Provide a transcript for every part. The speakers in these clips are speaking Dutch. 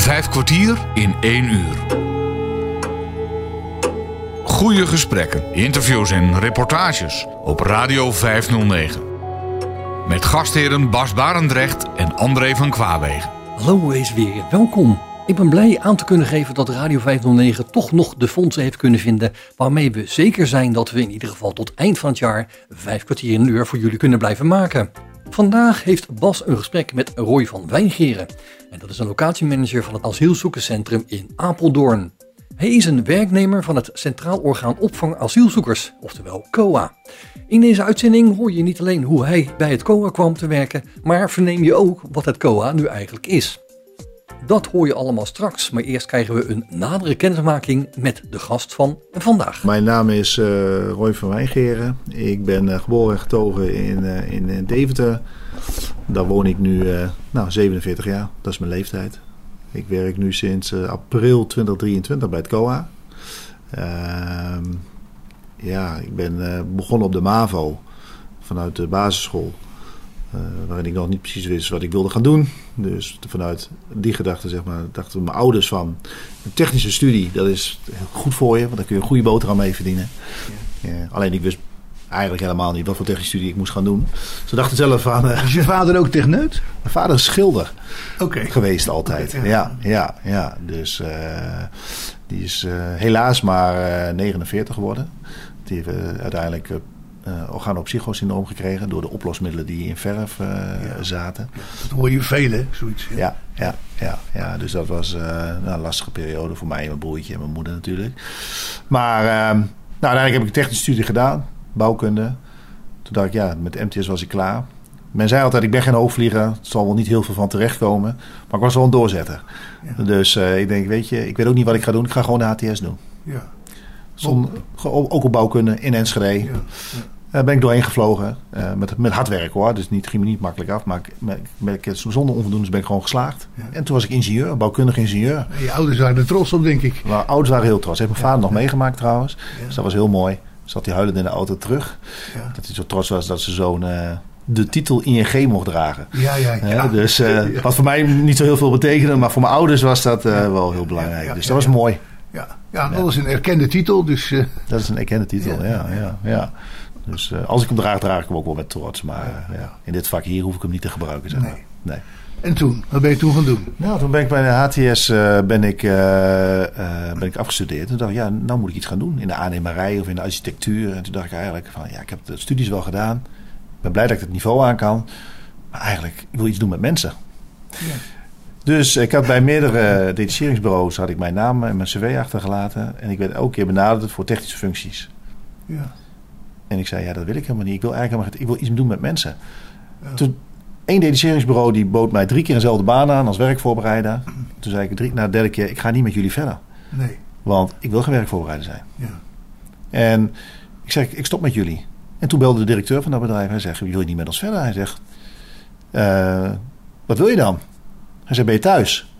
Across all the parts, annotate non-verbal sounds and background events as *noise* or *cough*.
Vijf kwartier in één uur. Goede gesprekken, interviews en reportages op Radio 509. Met gastheren Bas Barendrecht en André van Kwaabegen. Hallo, wees weer welkom. Ik ben blij aan te kunnen geven dat Radio 509 toch nog de fondsen heeft kunnen vinden waarmee we zeker zijn dat we in ieder geval tot eind van het jaar vijf kwartier in een uur voor jullie kunnen blijven maken. Vandaag heeft Bas een gesprek met Roy van Wijngeren. En dat is een locatiemanager van het asielzoekerscentrum in Apeldoorn. Hij is een werknemer van het Centraal Orgaan Opvang Asielzoekers, oftewel COA. In deze uitzending hoor je niet alleen hoe hij bij het COA kwam te werken, maar verneem je ook wat het COA nu eigenlijk is. Dat hoor je allemaal straks, maar eerst krijgen we een nadere kennismaking met de gast van vandaag. Mijn naam is uh, Roy van Wijngeren. Ik ben uh, geboren en getogen in, uh, in Deventer. Daar woon ik nu nou, 47 jaar, dat is mijn leeftijd. Ik werk nu sinds april 2023 bij het COA. Ehm, ja, ik ben begonnen op de MAVO vanuit de basisschool. Uh, waarin ik nog niet precies wist wat ik wilde gaan doen. Dus vanuit die gedachte, zeg maar, dachten mijn ouders van... een technische studie, dat is goed voor je, want dan kun je een goede boterham mee verdienen. Ja. Ja, alleen ik wist eigenlijk helemaal niet wat voor technische studie ik moest gaan doen. Ze dachten zelf van... Uh, is je vader ook techneut? Mijn vader is schilder okay. geweest altijd. Okay, ja. ja, ja, Dus uh, die is helaas maar 49 geworden. Die heeft uiteindelijk uh, organopsychosyndroom gekregen door de oplosmiddelen die in verf uh, ja. zaten. Dat hoor je veel, zoiets. Ja, ja, ja, ja, dus dat was uh, nou, een lastige periode voor mij en mijn broertje en mijn moeder natuurlijk. Maar nou, uiteindelijk heb ik een technische studie gedaan, bouwkunde. Toen dacht ik, ja, met MTS was ik klaar. Men zei altijd, ik ben geen hoogvlieger, het zal wel niet heel veel van terechtkomen. Maar ik was wel een doorzetter. Ja. Dus ik denk, weet je, ik weet ook niet wat ik ga doen. Ik ga gewoon de HTS doen. Ja. Zon, ook op bouwkunde in Enschede. Ja, ja. Ben ik doorheen gevlogen. Uh, met, met hard werk hoor. Dus niet, ging me niet makkelijk af. Maar ik, ik, zonder onvoldoendes ben ik gewoon geslaagd. Ja. En toen was ik ingenieur, bouwkundig ingenieur. En je ouders waren er trots op, denk ik. Mijn ouders waren heel trots. Heeft mijn vader nog meegemaakt trouwens. Dus dat was heel mooi. Zat hij huilend in de auto terug. Dat hij zo trots was dat ze zo'n... Uh, de titel ING mocht dragen. Ja, ja, ja. dus *laughs* uh, wat voor mij niet zo heel veel betekende, maar voor mijn ouders was dat wel heel belangrijk. dus dat was mooi. Ja, ja, dat is een erkende titel. Dus, uh... Dat is een erkende titel, ja. ja, ja, Dus uh, als ik hem draag, draag ik hem ook wel met trots. Maar uh, ja. in dit vak hier hoef ik hem niet te gebruiken. Zeg maar. nee. nee. En toen? Wat ben je toen gaan doen? Nou, toen ben ik bij de HTS ben ik, ben ik afgestudeerd. Toen dacht ik, ja, nou moet ik iets gaan doen. In de aannemerij of in de architectuur. En toen dacht ik eigenlijk van, ja, ik heb de studies wel gedaan. Ik ben blij dat ik het niveau aan kan. Maar eigenlijk, ik wil iets doen met mensen. Ja. Dus ik had bij meerdere detacheringsbureaus had ik mijn naam en mijn cv achtergelaten. En ik werd elke keer benaderd voor technische functies. Ja. En ik zei, ja, dat wil ik helemaal niet. Ik wil eigenlijk helemaal, ik wil iets doen met mensen. Ja. Toen, één detacheringsbureau die bood mij drie keer dezelfde baan aan als werkvoorbereider. Toen zei ik drie, na de derde keer, ik ga niet met jullie verder. Nee. Want ik wil geen werkvoorbereider zijn. Ja. En ik zeg, ik stop met jullie. En toen belde de directeur van dat bedrijf. Hij zegt, wil je niet met ons verder? Hij zegt, uh, wat wil je dan? Hij zei, ben je thuis?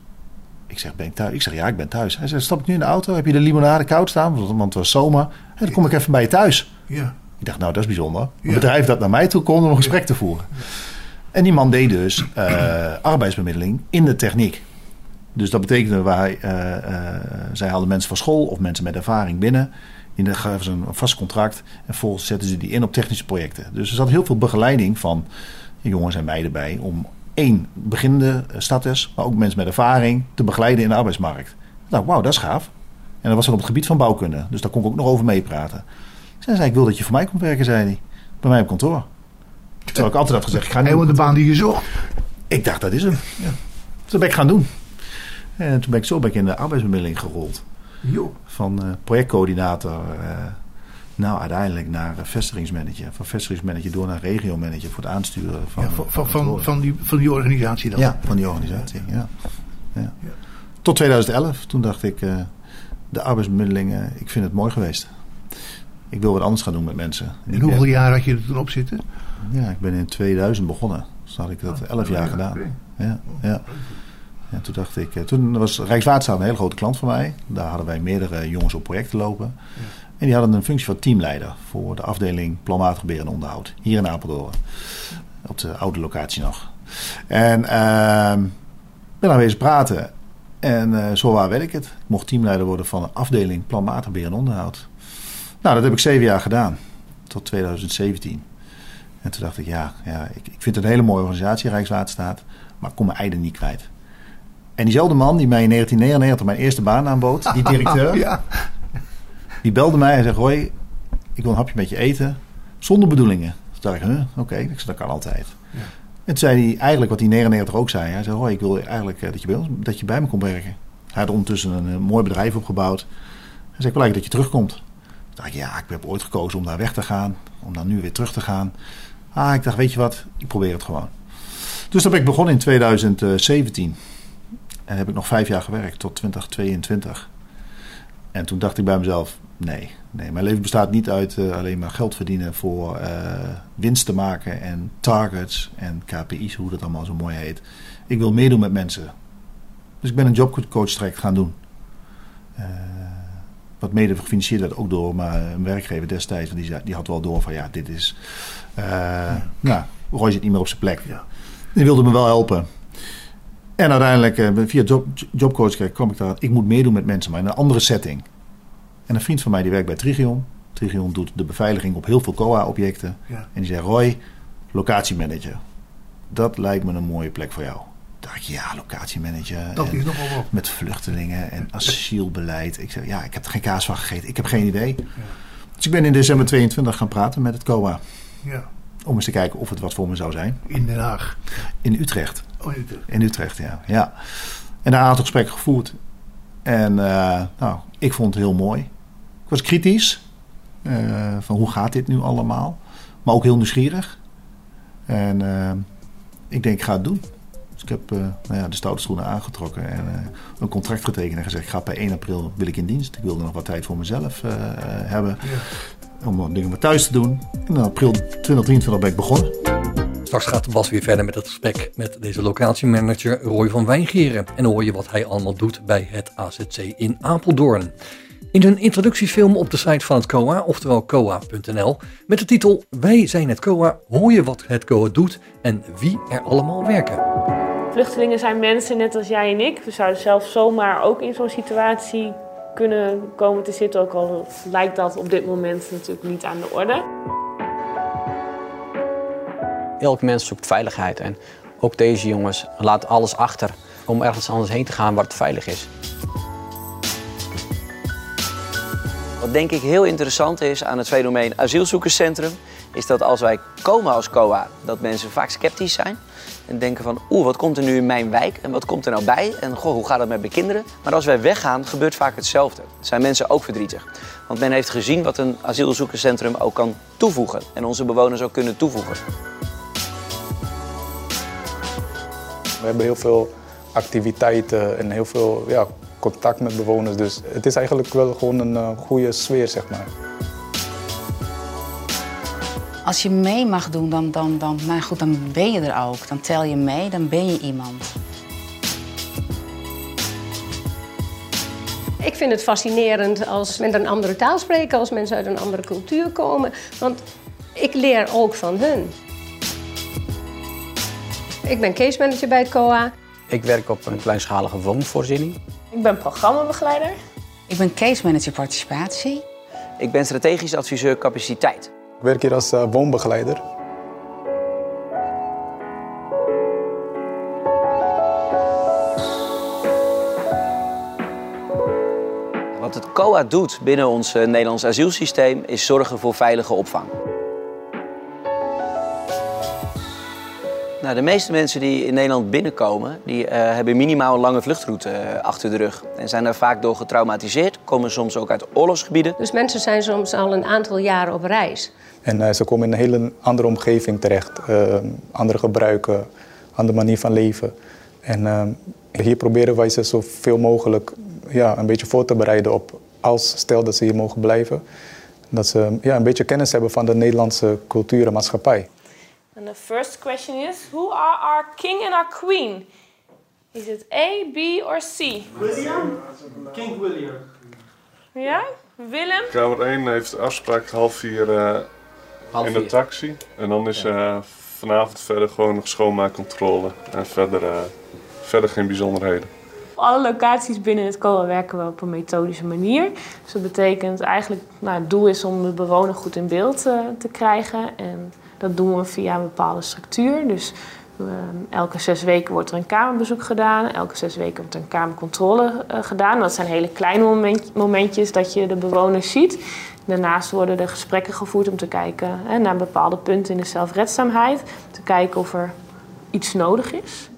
Ik zeg, ben ik thuis? Ik zeg, ja, ik ben thuis. Hij zei, stap ik nu in de auto? Heb je de limonade koud staan? Want het was zomer. En dan kom ik even bij je thuis. Ja. Ik dacht, nou, dat is bijzonder. Een bedrijf dat naar mij toe komt om een gesprek te voeren. En die man deed dus uh, *clears throat* arbeidsbemiddeling in de techniek. Dus dat betekende, wij, uh, uh, zij haalden mensen van school of mensen met ervaring binnen. Die gaven ze een vast contract. En vervolgens zetten ze die in op technische projecten. Dus er zat heel veel begeleiding van jongens en meiden bij om één, beginnende starters, maar ook mensen met ervaring te begeleiden in de arbeidsmarkt. Nou, wauw, dat is gaaf. En dat was dan op het gebied van bouwkunde. Dus daar kon ik ook nog over meepraten. Zij zei, ik wil dat je voor mij komt werken, zei hij. Bij mij op kantoor. Terwijl ik altijd had gezegd, ik ga niet... Helemaal de baan die je zocht. Ik dacht, dat is hem. Ja. Dus dat ben ik gaan doen. En toen ben ik zo ben ik in de arbeidsbemiddeling gerold. Jo. Van uh, projectcoördinator... Uh, nou, uiteindelijk naar vestigingsmanager. Van vestigingsmanager door naar regiomanager voor het aansturen van... Ja, van, van, van, van, die, van die organisatie dan? Ja, van die organisatie, ja. ja. ja. Tot 2011, toen dacht ik, uh, de arbeidsbemiddelingen, ik vind het mooi geweest. Ik wil wat anders gaan doen met mensen. En hoeveel jaar had je er toen op zitten? Ja, ik ben in 2000 begonnen. Dus had ik dat 11 jaar gedaan. Ja, ja. En toen dacht ik, toen was Rijkswaterstaat een hele grote klant van mij. Daar hadden wij meerdere jongens op projecten lopen. En die hadden een functie van teamleider voor de afdeling planmatig beheer en onderhoud. Hier in Apeldoorn. Op de oude locatie nog. En uh, ben aanwezig praten. En uh, zo waar werd ik het. Ik mocht teamleider worden van een afdeling planmatig beheer en onderhoud. Nou, dat heb ik zeven jaar gedaan. Tot 2017. En toen dacht ik, ja, ja ik, ik vind het een hele mooie organisatie, Rijkswaterstaat. Maar ik kom mijn niet kwijt. En diezelfde man die mij in 1999 mijn eerste baan aanbood, die directeur, *laughs* ja. die belde mij en zei: Hoi, ik wil een hapje met je eten. Zonder bedoelingen. Toen dacht ik, huh, oké, zei, dat kan altijd. Ja. En toen zei hij eigenlijk wat die 99 ook zei. Hij zei, hoi, ik wil eigenlijk eh, dat je bij, ons, dat je bij me komt werken. Hij had ondertussen een, een mooi bedrijf opgebouwd. Hij zei, ik wil eigenlijk dat je terugkomt. Ja, ik heb ooit gekozen om daar weg te gaan. Om dan nu weer terug te gaan. Ah, ik dacht, weet je wat, ik probeer het gewoon. Dus dat ben ik begonnen in 2017. En heb ik nog vijf jaar gewerkt tot 2022. En toen dacht ik bij mezelf: nee, nee mijn leven bestaat niet uit uh, alleen maar geld verdienen voor uh, winst te maken en targets en KPI's, hoe dat allemaal zo mooi heet. Ik wil meedoen met mensen. Dus ik ben een jobcoach track gaan doen. Uh, wat mede gefinancierd werd ook door mijn werkgever destijds. Want die, die had wel door van ja, dit is. Ja. Nou, Roy zit niet meer op zijn plek. Ja. Die wilde me wel helpen. En uiteindelijk, uh, via job, Jobcoach kwam ik daar. Ik moet meedoen met mensen, maar in een andere setting. En een vriend van mij die werkt bij Trigion. Trigion doet de beveiliging op heel veel COA-objecten. Ja. En die zei: Roy, locatiemanager. Dat lijkt me een mooie plek voor jou. Ik, ja, locatiemanager. Dat en is nogal wat. Met vluchtelingen en asielbeleid. Ik zei: ja, ik heb er geen kaas van gegeten. Ik heb geen idee. Dus ik ben in december 22 gaan praten met het COA. Ja. Om eens te kijken of het wat voor me zou zijn. In Den Haag. In Utrecht. Oh, in Utrecht. In Utrecht, ja. ja. En daar een aantal gesprekken gevoerd. En uh, nou, ik vond het heel mooi. Ik was kritisch. Uh, van hoe gaat dit nu allemaal? Maar ook heel nieuwsgierig. En uh, ik denk, ik ga het doen. Dus ik heb nou ja, de stoute schoenen aangetrokken en een contract getekend en gezegd: ik ga per 1 april wil ik in dienst. Ik wilde nog wat tijd voor mezelf hebben. Ja. Om wat dingen met thuis te doen. En in april 2023 ben ik begonnen. Straks gaat Bas weer verder met het gesprek met deze locatiemanager Roy van Wijngeren. En hoor je wat hij allemaal doet bij het AZC in Apeldoorn. In een introductiefilm op de site van het COA, oftewel coa.nl, met de titel Wij zijn het COA, hoor je wat het COA doet en wie er allemaal werken. Vluchtelingen zijn mensen net als jij en ik. We zouden zelf zomaar ook in zo'n situatie kunnen komen te zitten, ook al lijkt dat op dit moment natuurlijk niet aan de orde. Elk mens zoekt veiligheid en ook deze jongens laten alles achter om ergens anders heen te gaan waar het veilig is. Wat denk ik heel interessant is aan het fenomeen asielzoekerscentrum, is dat als wij komen als COA, dat mensen vaak sceptisch zijn. En denken van, oeh, wat komt er nu in mijn wijk en wat komt er nou bij? En goh, hoe gaat het met mijn kinderen? Maar als wij weggaan, gebeurt vaak hetzelfde. Zijn mensen ook verdrietig. Want men heeft gezien wat een asielzoekerscentrum ook kan toevoegen. En onze bewoners ook kunnen toevoegen. We hebben heel veel activiteiten en heel veel ja, contact met bewoners. Dus het is eigenlijk wel gewoon een uh, goede sfeer, zeg maar. Als je mee mag doen, dan, dan, dan, maar goed, dan ben je er ook. Dan tel je mee, dan ben je iemand. Ik vind het fascinerend als mensen een andere taal spreken, als mensen uit een andere cultuur komen. Want ik leer ook van hun. Ik ben case manager bij het COA. Ik werk op een kleinschalige woonvoorziening. Ik ben programmabegeleider. Ik ben case manager participatie. Ik ben strategisch adviseur capaciteit. Ik werk hier als uh, woonbegeleider. Wat het COA doet binnen ons uh, Nederlands asielsysteem is zorgen voor veilige opvang. Nou, de meeste mensen die in Nederland binnenkomen, die uh, hebben minimaal een lange vluchtroute achter de rug. En zijn daar vaak door getraumatiseerd, komen soms ook uit oorlogsgebieden. Dus mensen zijn soms al een aantal jaren op reis. En uh, ze komen in een hele andere omgeving terecht. andere gebruiken, andere manier van leven. En hier proberen wij ze zoveel mogelijk ja, een beetje voor te bereiden op als stel dat ze hier mogen blijven. Dat ze ja, een beetje kennis hebben van de Nederlandse cultuur en maatschappij. And the first question is, who are our king and our queen? Is it A, B or C? William. King William. Ja? Willem? Kamer 1 heeft afspraak half vier uh, Half in de taxi. En dan is uh, vanavond verder gewoon nog schoonmaakcontrole. En verder, uh, verder geen bijzonderheden. alle locaties binnen het COA werken we op een methodische manier. Dus dat betekent eigenlijk, nou, het doel is om de bewoner goed in beeld uh, te krijgen. En dat doen we via een bepaalde structuur. Dus elke zes weken wordt er een kamerbezoek gedaan. Elke zes weken wordt er een kamercontrole uh, gedaan. Dat zijn hele kleine moment, momentjes dat je de bewoners ziet. Daarnaast worden er gesprekken gevoerd om te kijken hè, naar bepaalde punten in de zelfredzaamheid. Te kijken of er iets nodig is.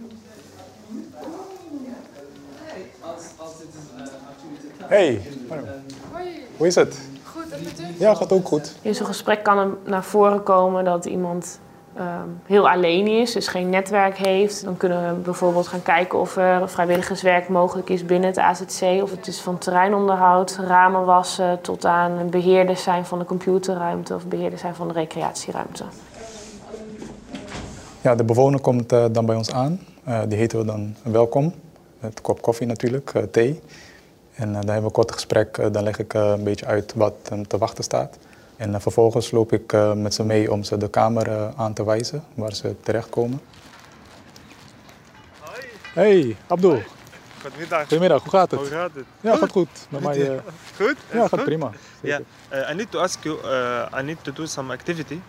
Hey, hoe is het? Goed, en met u? Ja, gaat ook goed. In zo'n gesprek kan er naar voren komen dat iemand um, heel alleen is, dus geen netwerk heeft. Dan kunnen we bijvoorbeeld gaan kijken of er vrijwilligerswerk mogelijk is binnen het AZC. Of het is van terreinonderhoud, ramen wassen, tot aan beheerder zijn van de computerruimte of beheerder zijn van de recreatieruimte. Ja, de bewoner komt uh, dan bij ons aan. Uh, die heten we dan welkom. Het kop koffie natuurlijk, uh, thee. En dan hebben we een kort gesprek. dan leg ik een beetje uit wat hem te wachten staat. En vervolgens loop ik met ze mee om ze de kamer aan te wijzen waar ze terechtkomen. Hoi. Hey, Abdul. Goedemiddag. Goedemiddag, hoe gaat het? Hoe gaat het? Ja, goed. gaat goed. Met mij, ja. uh, Goed? Ja, gaat prima. Yeah. Uh, I need to ask you, uh, I need to do some activity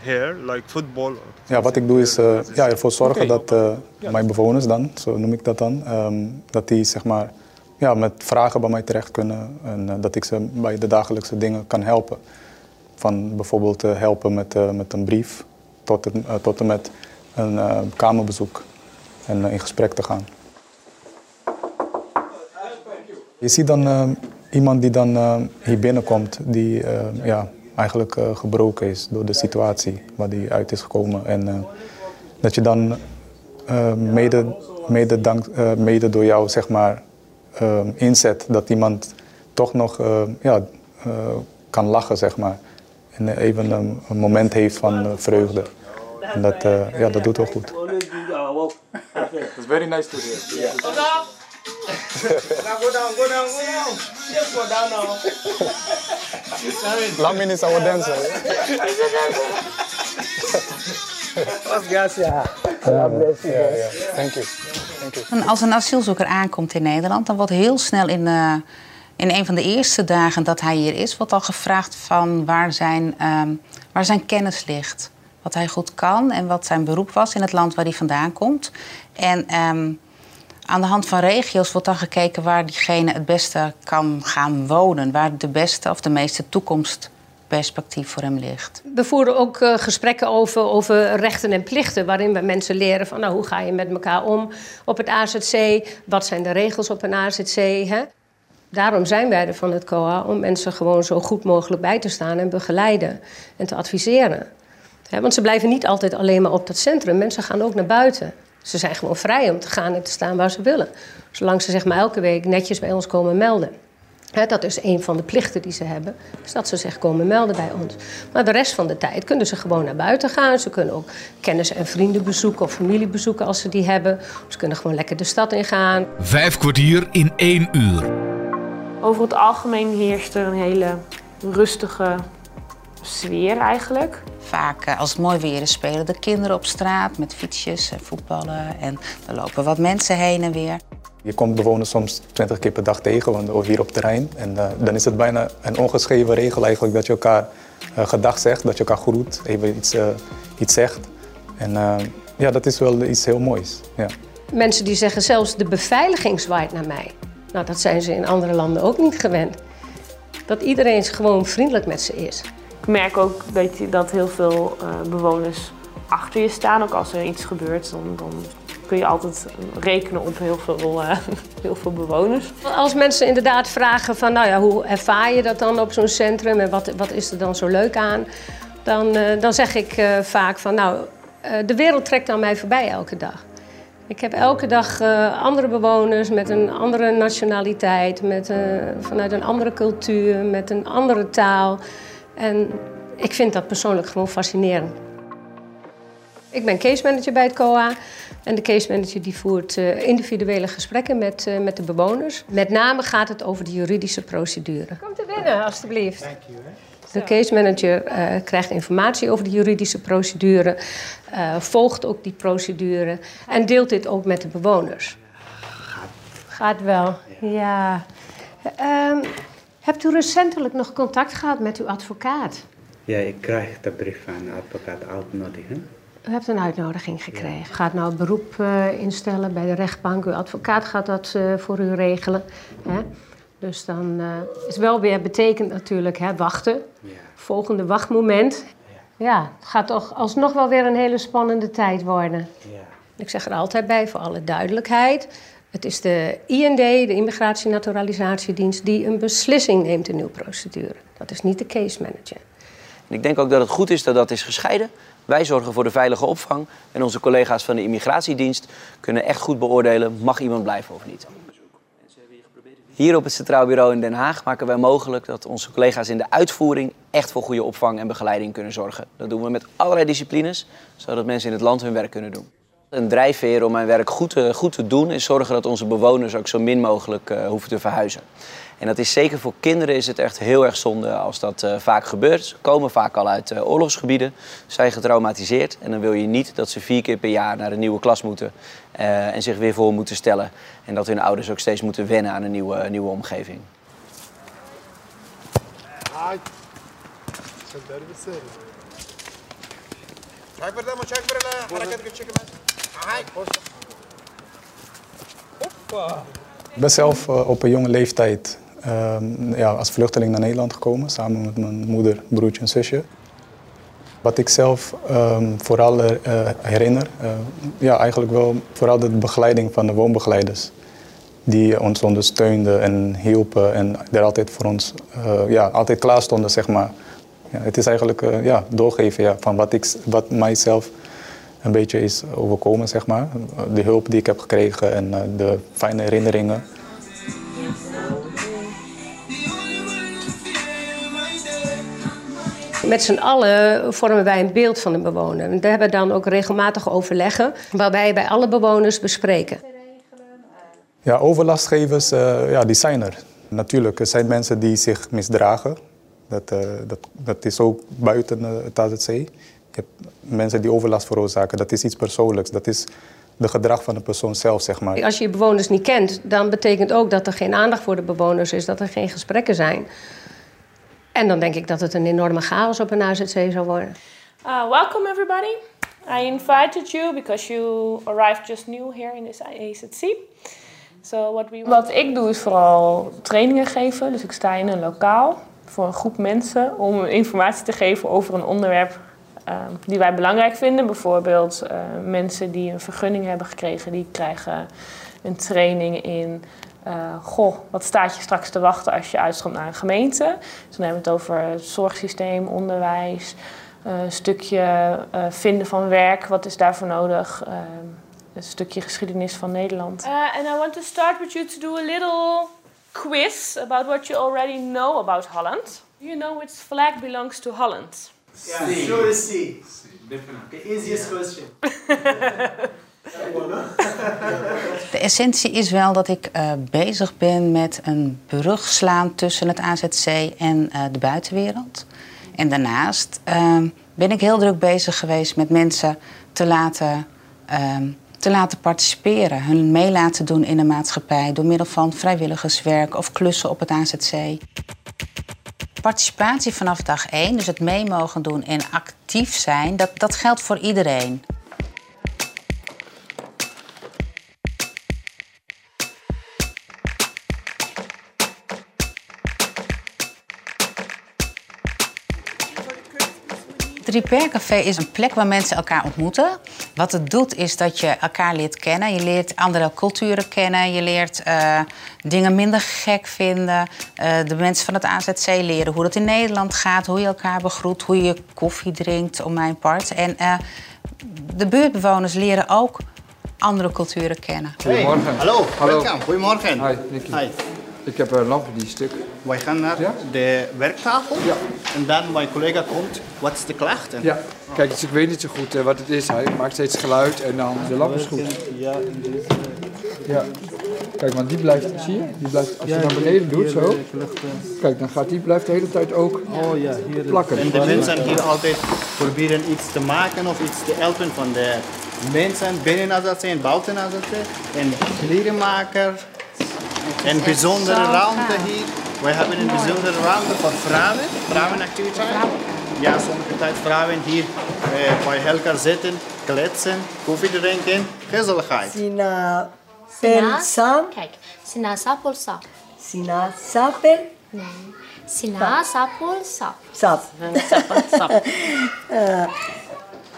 here, like football. Ja, wat ik doe is uh, ja, ervoor zorgen dat mijn bewoners dan, zo noem ik dat dan, um, dat die zeg maar, ja, met vragen bij mij terecht kunnen en dat ik ze bij de dagelijkse dingen kan helpen. Van bijvoorbeeld helpen met, met een brief tot, het, tot en met een kamerbezoek en in gesprek te gaan. Je ziet dan iemand die dan hier binnenkomt die ja, eigenlijk gebroken is door de situatie waar die uit is gekomen. En dat je dan mede, mede, dank, mede door jou zeg maar, inzet dat iemand toch nog ja, kan lachen, zeg maar. En even een, een moment heeft van vreugde. En dat, ja, dat doet wel goed. It's very nice to hear. Yeah. now go down, go down, go down. Just go down now. Lamin is our dancer. You. Yeah, yeah. Thank you. Thank you. En als een asielzoeker aankomt in Nederland, dan wordt heel snel in, uh, in een van de eerste dagen dat hij hier is, wordt al gevraagd van waar zijn, um, waar zijn kennis ligt. Wat hij goed kan en wat zijn beroep was in het land waar hij vandaan komt. En um, aan de hand van regio's wordt dan gekeken waar diegene het beste kan gaan wonen. Waar de beste of de meeste toekomstperspectief voor hem ligt. We voeren ook uh, gesprekken over, over rechten en plichten. Waarin we mensen leren van nou, hoe ga je met elkaar om op het AZC. Wat zijn de regels op een AZC. Hè? Daarom zijn wij er van het COA. Om mensen gewoon zo goed mogelijk bij te staan en begeleiden. En te adviseren. Want ze blijven niet altijd alleen maar op dat centrum. Mensen gaan ook naar buiten. Ze zijn gewoon vrij om te gaan en te staan waar ze willen. Zolang ze zeg maar elke week netjes bij ons komen melden. Dat is een van de plichten die ze hebben. Dus dat ze zich komen melden bij ons. Maar de rest van de tijd kunnen ze gewoon naar buiten gaan. Ze kunnen ook kennis en vrienden bezoeken of familie bezoeken als ze die hebben. Ze kunnen gewoon lekker de stad ingaan. Vijf kwartier in één uur. Over het algemeen heerst er een hele rustige sfeer eigenlijk. Vaak uh, als het mooi weer is spelen de kinderen op straat met fietsjes en voetballen. En er lopen wat mensen heen en weer. Je komt bewoners soms 20 keer per dag tegen, want hier op het terrein. En uh, dan is het bijna een ongeschreven regel eigenlijk dat je elkaar uh, gedag zegt, dat je elkaar groet, even iets, iets zegt. En ja, dat is wel iets heel moois. Ja. Mensen die zeggen zelfs de beveiliging zwaait naar mij. Nou, dat zijn ze in andere landen ook niet gewend. Dat iedereen gewoon vriendelijk met ze is. Ik merk ook dat, je, dat heel veel uh, bewoners achter je staan. Ook als er iets gebeurt, dan, dan kun je altijd rekenen op heel veel, uh, *laughs* heel veel bewoners. Als mensen inderdaad vragen van, nou ja, hoe ervaar je dat dan op zo'n centrum en wat, wat is er dan zo leuk aan? Dan, uh, dan zeg ik vaak van, nou, de wereld trekt aan mij voorbij elke dag. Ik heb elke dag andere bewoners met een andere nationaliteit, met, vanuit een andere cultuur, met een andere taal. En ik vind dat persoonlijk gewoon fascinerend. Ik ben case manager bij het COA. En de case manager die voert uh, individuele gesprekken met, uh, met de bewoners. Met name gaat het over de juridische procedure. Kom te binnen, alstublieft. You. De case manager uh, krijgt informatie over de juridische procedure, volgt ook die procedure en deelt dit ook met de bewoners. Gaat wel, ja. Ehm, hebt u recentelijk nog contact gehad met uw advocaat? Ja, ik krijg de brief van de advocaat uitnodiging. U hebt een uitnodiging gekregen. Gaat nou beroep uh, instellen bij de rechtbank. Uw advocaat gaat dat uh, voor u regelen. Hè? Dus dan uh, is wel weer betekent natuurlijk hè, wachten. Ja. Volgende wachtmoment. Ja. ja, het gaat toch alsnog wel weer een hele spannende tijd worden. Ja. Ik zeg er altijd bij, voor alle duidelijkheid. Het is de IND, de Immigratie- en Naturalisatiedienst, die een beslissing neemt in uw procedure. Dat is niet de case manager. En ik denk ook dat het goed is dat dat is gescheiden. Wij zorgen voor de veilige opvang. En onze collega's van de immigratiedienst kunnen echt goed beoordelen... mag iemand blijven of niet. Hier op het Centraal Bureau in Den Haag maken wij mogelijk dat onze collega's in de uitvoering echt voor goede opvang en begeleiding kunnen zorgen. Dat doen we met allerlei disciplines, zodat mensen in het land hun werk kunnen doen. Een drijfveer om mijn werk goed te, goed te doen is zorgen dat onze bewoners ook zo min mogelijk uh, hoeven te verhuizen. En dat is zeker voor kinderen is het echt heel erg zonde als dat uh, vaak gebeurt. Ze komen vaak al uit uh, oorlogsgebieden, zijn getraumatiseerd. En dan wil je niet dat ze vier keer per jaar naar een nieuwe klas moeten uh, en zich weer voor moeten stellen. En dat hun ouders ook steeds moeten wennen aan een nieuwe, nieuwe omgeving. Ik ben zelf op een jonge leeftijd uh, ja, als vluchteling naar Nederland gekomen, samen met mijn moeder, broertje en zusje. Wat ik zelf um, vooral uh, herinner, ja, eigenlijk wel vooral de begeleiding van de woonbegeleiders. Die ons ondersteunden en hielpen en er altijd voor ons ja, altijd klaar stonden, zeg maar. Ja, het is eigenlijk ja, doorgeven ja, van wat, ik, wat mijzelf een beetje is overkomen, zeg maar. De hulp die ik heb gekregen en de fijne herinneringen. Met z'n allen vormen wij een beeld van de bewoner. We hebben dan ook regelmatig overleggen, waarbij we bij alle bewoners bespreken. Ja, overlastgevers, uh, ja, die zijn er. Natuurlijk, er zijn mensen die zich misdragen. Dat, uh, dat, dat is ook buiten uh, het AZC. Je hebt mensen die overlast veroorzaken. Dat is iets persoonlijks. Dat is de gedrag van de persoon zelf, zeg maar. Als je je bewoners niet kent, dan betekent ook dat er geen aandacht voor de bewoners is, dat er geen gesprekken zijn. En dan denk ik dat het een enorme chaos op een AZC zou worden. Uh, welcome everybody. I invited you because you arrived just new here in this AZC. So what, we... wat ik doe is vooral trainingen geven. Dus ik sta in een lokaal voor een groep mensen om informatie te geven over een onderwerp uh, die wij belangrijk vinden. Bijvoorbeeld uh, mensen die een vergunning hebben gekregen, die krijgen een training in uh, goh, wat staat je straks te wachten als je uitstroomt naar een gemeente? Dus dan hebben we het over het zorgsysteem, onderwijs, uh, een stukje uh, vinden van werk, wat is daarvoor nodig? een stukje geschiedenis van Nederland. and I want to start with you to do a little quiz about what you already know about Holland. Do you know which flag belongs to Holland? Yeah, sure is C. Definitely. The easiest question. *laughs* De essentie is wel dat ik uh, bezig ben met een brug slaan tussen het AZC en uh, de buitenwereld. En daarnaast uh, ben ik heel druk bezig geweest met mensen te laten, te laten participeren. Hun mee laten doen in de maatschappij door middel van vrijwilligerswerk of klussen op het AZC. Participatie vanaf dag 1, dus het mee mogen doen en actief zijn, dat, dat geldt voor iedereen. Repair Café is een plek waar mensen elkaar ontmoeten. Wat het doet is dat je elkaar leert kennen. Je leert andere culturen kennen. Je leert uh, dingen minder gek vinden. Uh, de mensen van het AZC leren hoe het in Nederland gaat. Hoe je elkaar begroet. Hoe je koffie drinkt, om mijn part. En uh, de buurtbewoners leren ook andere culturen kennen. Goedemorgen. Hey, hallo, hallo. welkom. Goedemorgen. Hi, Nicky. Hi. Ik heb een lamp die stuk. Wij gaan naar ja? de werktafel. Ja. En dan mijn collega komt, wat is de klacht? Ja. Kijk, dus ik weet niet zo goed uh, wat het is. Hij maakt steeds geluid en dan de lamp is goed. Ja, in deze... Ja. Kijk, want die blijft, zie je? Die blijft, als je naar beneden hier, doet, zo. Lucht, Kijk, dan gaat die blijft de hele tijd ook oh, ja, hier, plakken. En de mensen hier altijd proberen iets te maken of iets te helpen van de mensen binnen AZC en buiten AZC. En klerenmaker, Een bijzondere ruimte hier. Wij hebben een bijzondere ruimte voor vrouwen, vrouwenactiviteiten. Ja, sommige tijd vrouwen hier eh, bij elkaar zitten, kletsen, koffie drinken, gezelligheid. Sina Sina-. Kijk, sinasapol sap. Sinasapel. Nee. Sinasapol sap. Sap. *laughs* sap. Eh,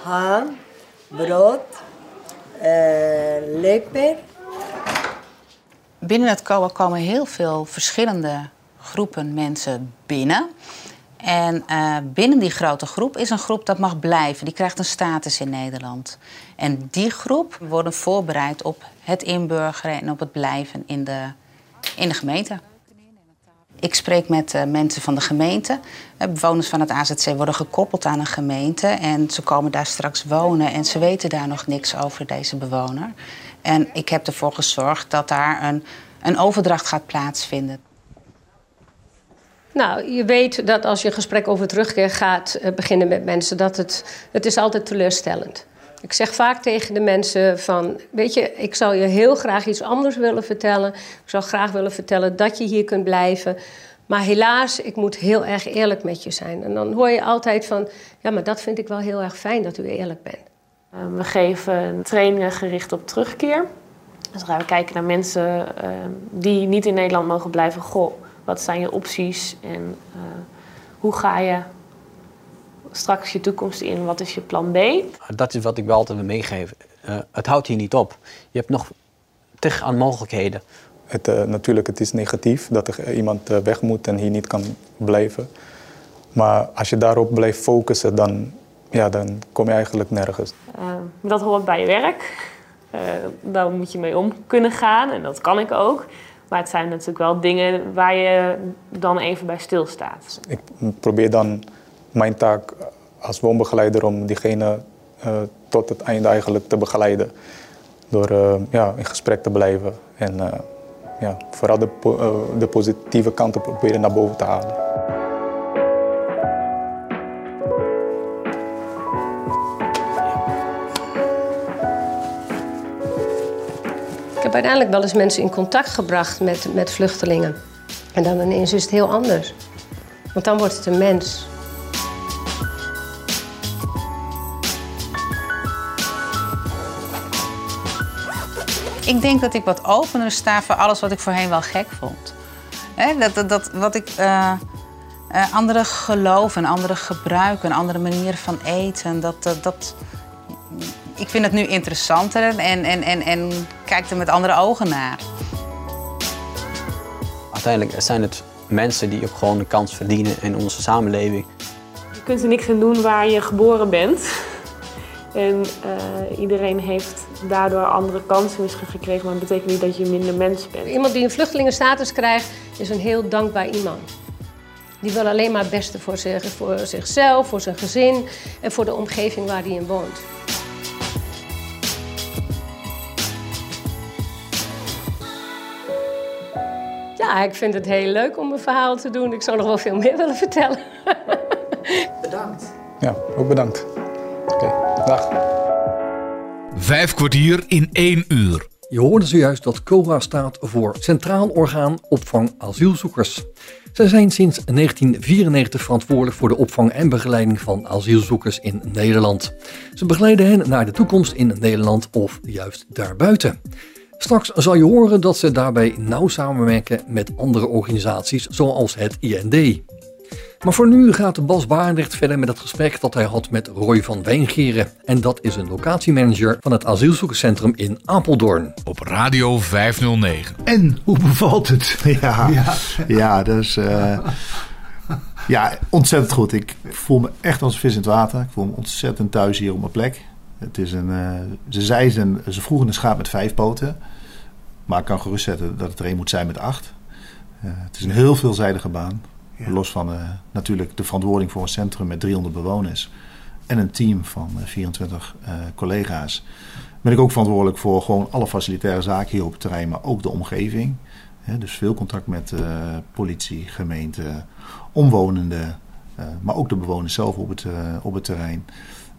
ham, brood, eh, leper. Binnen het COA komen heel veel verschillende groepen mensen binnen. En eh, binnen die grote groep is een groep dat mag blijven. Die krijgt een status in Nederland. En die groep worden voorbereid op het inburgeren en op het blijven in de, in de gemeente. Ik spreek met eh, mensen van de gemeente. Eh, bewoners van het AZC worden gekoppeld aan een gemeente. En ze komen daar straks wonen en ze weten daar nog niks over deze bewoner. En ik heb ervoor gezorgd dat daar een, een overdracht gaat plaatsvinden. Nou, je weet dat als je een gesprek over terugkeer gaat eh, beginnen met mensen, dat het, het is altijd teleurstellend. Ik zeg vaak tegen de mensen van, weet je, ik zou je heel graag iets anders willen vertellen. Ik zou graag willen vertellen dat je hier kunt blijven. Maar helaas, ik moet heel erg eerlijk met je zijn. En dan hoor je altijd van, ja, maar dat vind ik wel heel erg fijn dat u eerlijk bent. Eh, We geven trainingen gericht op terugkeer. Dus gaan we kijken naar mensen eh, die niet in Nederland mogen blijven. Goh, wat zijn je opties en eh, hoe ga je straks je toekomst in? Wat is je plan B? Dat is wat ik wel altijd wil meegeven. Eh, het houdt hier niet op. Je hebt nog tig aan mogelijkheden. Het, eh, natuurlijk, het is negatief dat er iemand weg moet en hier niet kan blijven. Maar als je daarop blijft focussen, dan, ja, dan kom je eigenlijk nergens. Eh, dat hoort bij je werk. Eh, daar moet je mee om kunnen gaan en dat kan ik ook. Maar het zijn natuurlijk wel dingen waar je dan even bij stilstaat. Ik probeer dan mijn taak als woonbegeleider om diegene eh, tot het einde eigenlijk te begeleiden. Door eh, ja, in gesprek te blijven en eh, ja, vooral de, po- eh, de positieve proberen naar boven te halen. Uiteindelijk wel eens mensen in contact gebracht met, met vluchtelingen. En dan ineens is het heel anders. Want dan wordt het een mens. Ik denk dat ik wat opener sta voor alles wat ik voorheen wel gek vond. Hè, dat, dat, wat ik eh, eh, andere geloven, andere gebruiken, andere manier van eten, dat, dat, ik vind het nu interessanter en, en, en, en kijk er met andere ogen naar. Uiteindelijk zijn het mensen die ook gewoon een kans verdienen in onze samenleving. Je kunt er niks aan doen waar je geboren bent. En eh, iedereen heeft daardoor andere kansen misschien gekregen, maar dat betekent niet dat je minder mens bent. Iemand die een vluchtelingenstatus krijgt, is een heel dankbaar iemand. Die wil alleen maar het beste voor, zich, voor zichzelf, voor zijn gezin en voor de omgeving waar hij in woont. Ja, ik vind het heel leuk om een verhaal te doen. Ik zou nog wel veel meer willen vertellen. Bedankt. Ja, ook bedankt. Oké, dag. Vijf kwartier in één uur. Je hoorde zojuist dat COA staat voor Centraal Orgaan Opvang Asielzoekers. Zij zijn sinds 1994 verantwoordelijk voor de opvang en begeleiding van asielzoekers in Nederland. Ze begeleiden hen naar de toekomst in Nederland of juist daarbuiten. Straks zal je horen dat ze daarbij nauw samenwerken met andere organisaties zoals het IND. Maar voor nu gaat Bas Barendrecht verder met het gesprek dat hij had met Roy van Wijngeren. En dat is een locatiemanager van het asielzoekerscentrum in Apeldoorn. Op Radio 509. En hoe bevalt het? *laughs* Ja, ja. dat is eh, ja, ontzettend goed. Ik voel me echt als een vis in het water. Ik voel me ontzettend thuis hier op mijn plek. Het is een, eh, ze zei ze, ze vroegen een schaap met vijf poten. Maar ik kan gerustzetten dat het er een moet zijn met acht. Eh, het is een heel veelzijdige baan. Los van eh, natuurlijk de verantwoording voor een centrum met 300 bewoners. En een team van eh, 24 eh, collega's. Ben ik ook verantwoordelijk voor gewoon alle facilitaire zaken hier op het terrein. Maar ook de omgeving. Dus veel contact met politie, gemeente, omwonenden. maar ook de bewoners zelf op het, op het terrein.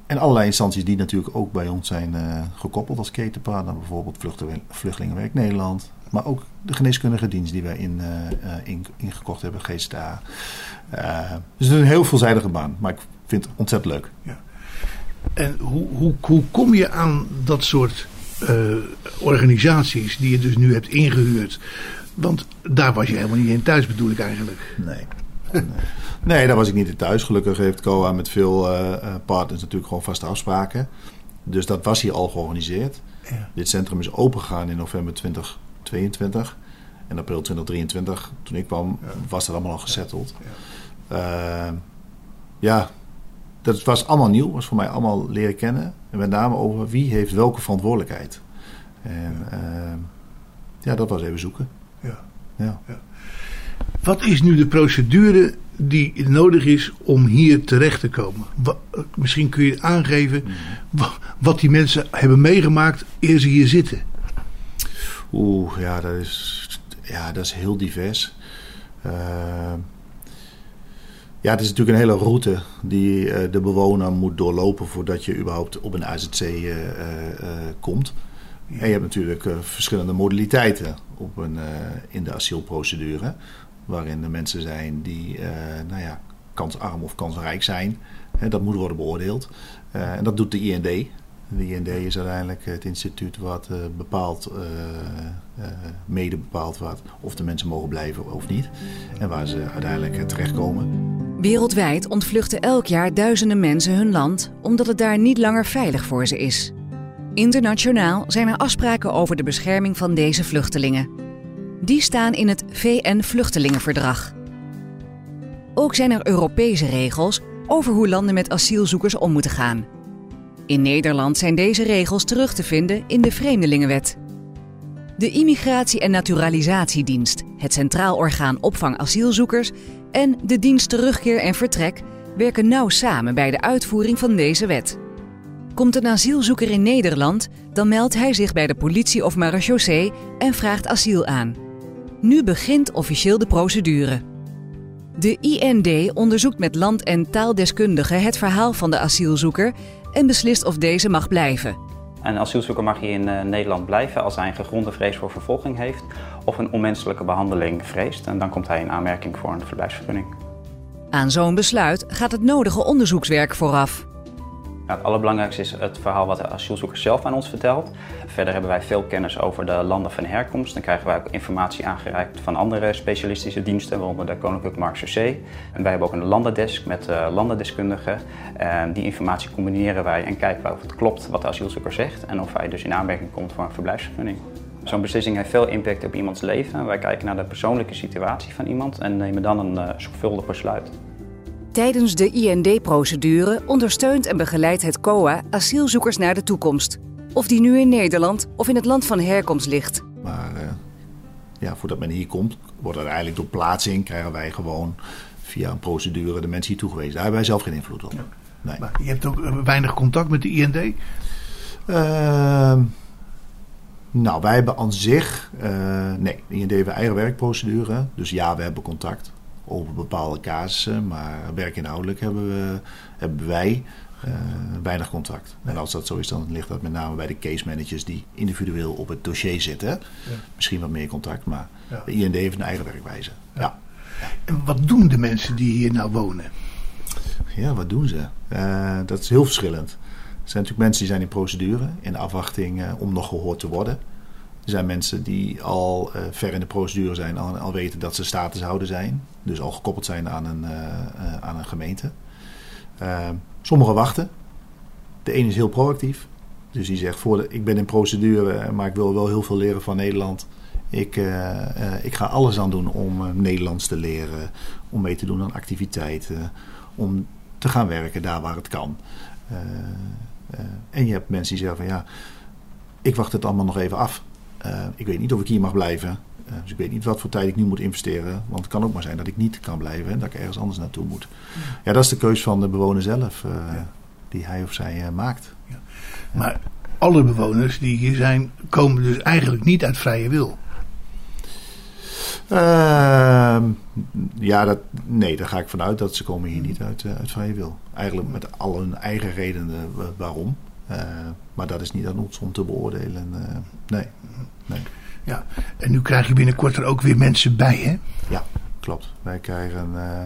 En allerlei instanties die natuurlijk ook bij ons zijn eh, gekoppeld als ketenpartner. Bijvoorbeeld Vluchteling- Vluchtelingenwerk Nederland, maar ook de geneeskundige dienst die wij in, in, ingekocht hebben, GSTA. Dus het is een heel veelzijdige baan, maar ik vind het ontzettend leuk. En hoe, hoe, hoe kom je aan dat soort organisaties die je dus nu hebt ingehuurd? Want daar was je helemaal niet in thuis, bedoel ik eigenlijk. Nee. *laughs* Nee, daar was ik niet in thuis. Gelukkig heeft COA met veel eh, eh, partners natuurlijk gewoon vaste afspraken. Dus dat was hier al georganiseerd. Ja. Dit centrum is opengegaan in november 2022. En april 2023, toen ik kwam, was dat allemaal al gesetteld. Ja. ja, dat was allemaal nieuw. was voor mij allemaal leren kennen. En met name over wie heeft welke verantwoordelijkheid. En ja, ja dat was even zoeken. Ja. Ja. Wat is nu de procedure die nodig is om hier terecht te komen? Misschien kun je aangeven wa- wat die mensen hebben meegemaakt eer ze hier zitten. Oeh, ja, dat is, ja, dat is heel divers. Uh, ja, het is natuurlijk een hele route die uh, de bewoner moet doorlopen voordat je überhaupt op een AZC uh, komt. En je hebt natuurlijk verschillende modaliteiten op een, in de asielprocedure. Waarin de mensen zijn die nou ja, kansarm of kansrijk zijn. Dat moet worden beoordeeld. en dat doet de IND. De IND is uiteindelijk het instituut wat uh, bepaalt, mede bepaalt wat, of de mensen mogen blijven of niet. En waar ze uiteindelijk terechtkomen. Wereldwijd ontvluchten elk jaar duizenden mensen hun land omdat het daar niet langer veilig voor ze is. Internationaal zijn er afspraken over de bescherming van deze vluchtelingen. Die staan in het VN-vluchtelingenverdrag. Ook zijn er Europese regels over hoe landen met asielzoekers om moeten gaan. In Nederland zijn deze regels terug te vinden in de Vreemdelingenwet. De Immigratie- en Naturalisatiedienst, het Centraal Orgaan Opvang Asielzoekers en de Dienst Terugkeer en Vertrek werken nauw samen bij de uitvoering van deze wet. Komt een asielzoeker in Nederland, dan meldt hij zich bij de politie of marechaussee en vraagt asiel aan. Nu begint officieel de procedure. De IND onderzoekt met land- en taaldeskundigen het verhaal van de asielzoeker en beslist of deze mag blijven. Een asielzoeker mag hier in uh, Nederland blijven als hij een gegronde vrees voor vervolging heeft of een onmenselijke behandeling vreest. En dan komt hij in aanmerking voor een verblijfsvergunning. Aan zo'n besluit gaat het nodige onderzoekswerk vooraf. Nou, het allerbelangrijkste is het verhaal wat de asielzoeker zelf aan ons vertelt. Verder hebben wij veel kennis over de landen van herkomst. Dan krijgen wij ook informatie aangereikt van andere specialistische diensten, waaronder de Koninklijke Marechaussee. En wij hebben ook een landendesk met uh, landendeskundigen. En die informatie combineren wij en kijken wij of het klopt wat de asielzoeker zegt en of hij dus in aanmerking komt voor een verblijfsvergunning. Zo'n beslissing heeft veel impact op iemands leven. Wij kijken naar de persoonlijke situatie van iemand en nemen dan een uh, zorgvuldig besluit. Tijdens de IND-procedure ondersteunt en begeleidt het COA asielzoekers naar de toekomst. Of die nu in Nederland of in het land van herkomst ligt. Maar uh, ja, voordat men hier komt, wordt er eigenlijk door plaatsing, krijgen wij gewoon via een procedure de mensen hier toegewezen. Daar hebben wij zelf geen invloed op. Nee. Maar je hebt ook uh, weinig contact met de IND? Uh, nou, wij hebben aan zich, uh, nee, de IND heeft een eigen werkprocedure. Dus ja, we hebben contact over bepaalde casussen, maar werkinhoudelijk hebben, we, hebben wij uh, weinig contact. En als dat zo is, dan ligt dat met name bij de case managers die individueel op het dossier zitten. Ja. Misschien wat meer contact, maar ja. de IND heeft een eigen werkwijze. Ja. ja. En wat doen de mensen die hier nou wonen? Ja, wat doen ze? Uh, dat is heel verschillend. Er zijn natuurlijk mensen die zijn in procedure, in afwachting uh, om nog gehoord te worden. Er zijn mensen die al uh, ver in de procedure zijn, al, al, weten dat ze statushouder zijn. Dus al gekoppeld zijn aan een, uh, uh, aan een gemeente. sommigen wachten. De een is heel proactief. Dus die zegt, voor ik ben in procedure, maar ik wil wel heel veel leren van Nederland. Ik, ik ga alles aan doen om Nederlands te leren. Om mee te doen aan activiteiten. Om te gaan werken daar waar het kan. en je hebt mensen die zeggen van ja, ik wacht het allemaal nog even af. Uh, ik weet niet of ik hier mag blijven. Uh, dus ik weet niet wat voor tijd ik nu moet investeren. Want het kan ook maar zijn dat ik niet kan blijven en dat ik ergens anders naartoe moet. Ja, ja dat is de keus van de bewoner zelf, uh, ja. die hij of zij maakt. Ja. Maar alle bewoners die hier zijn, komen dus eigenlijk niet uit vrije wil. Ehm, ja, dat, nee, daar ga ik vanuit dat ze komen hier niet uit, uit vrije wil. Eigenlijk met al hun eigen redenen waarom. Maar dat is niet aan ons om te beoordelen. nee. Nee. Ja, en nu krijg je binnenkort er ook weer mensen bij, hè? Ja, klopt. Wij krijgen, eh,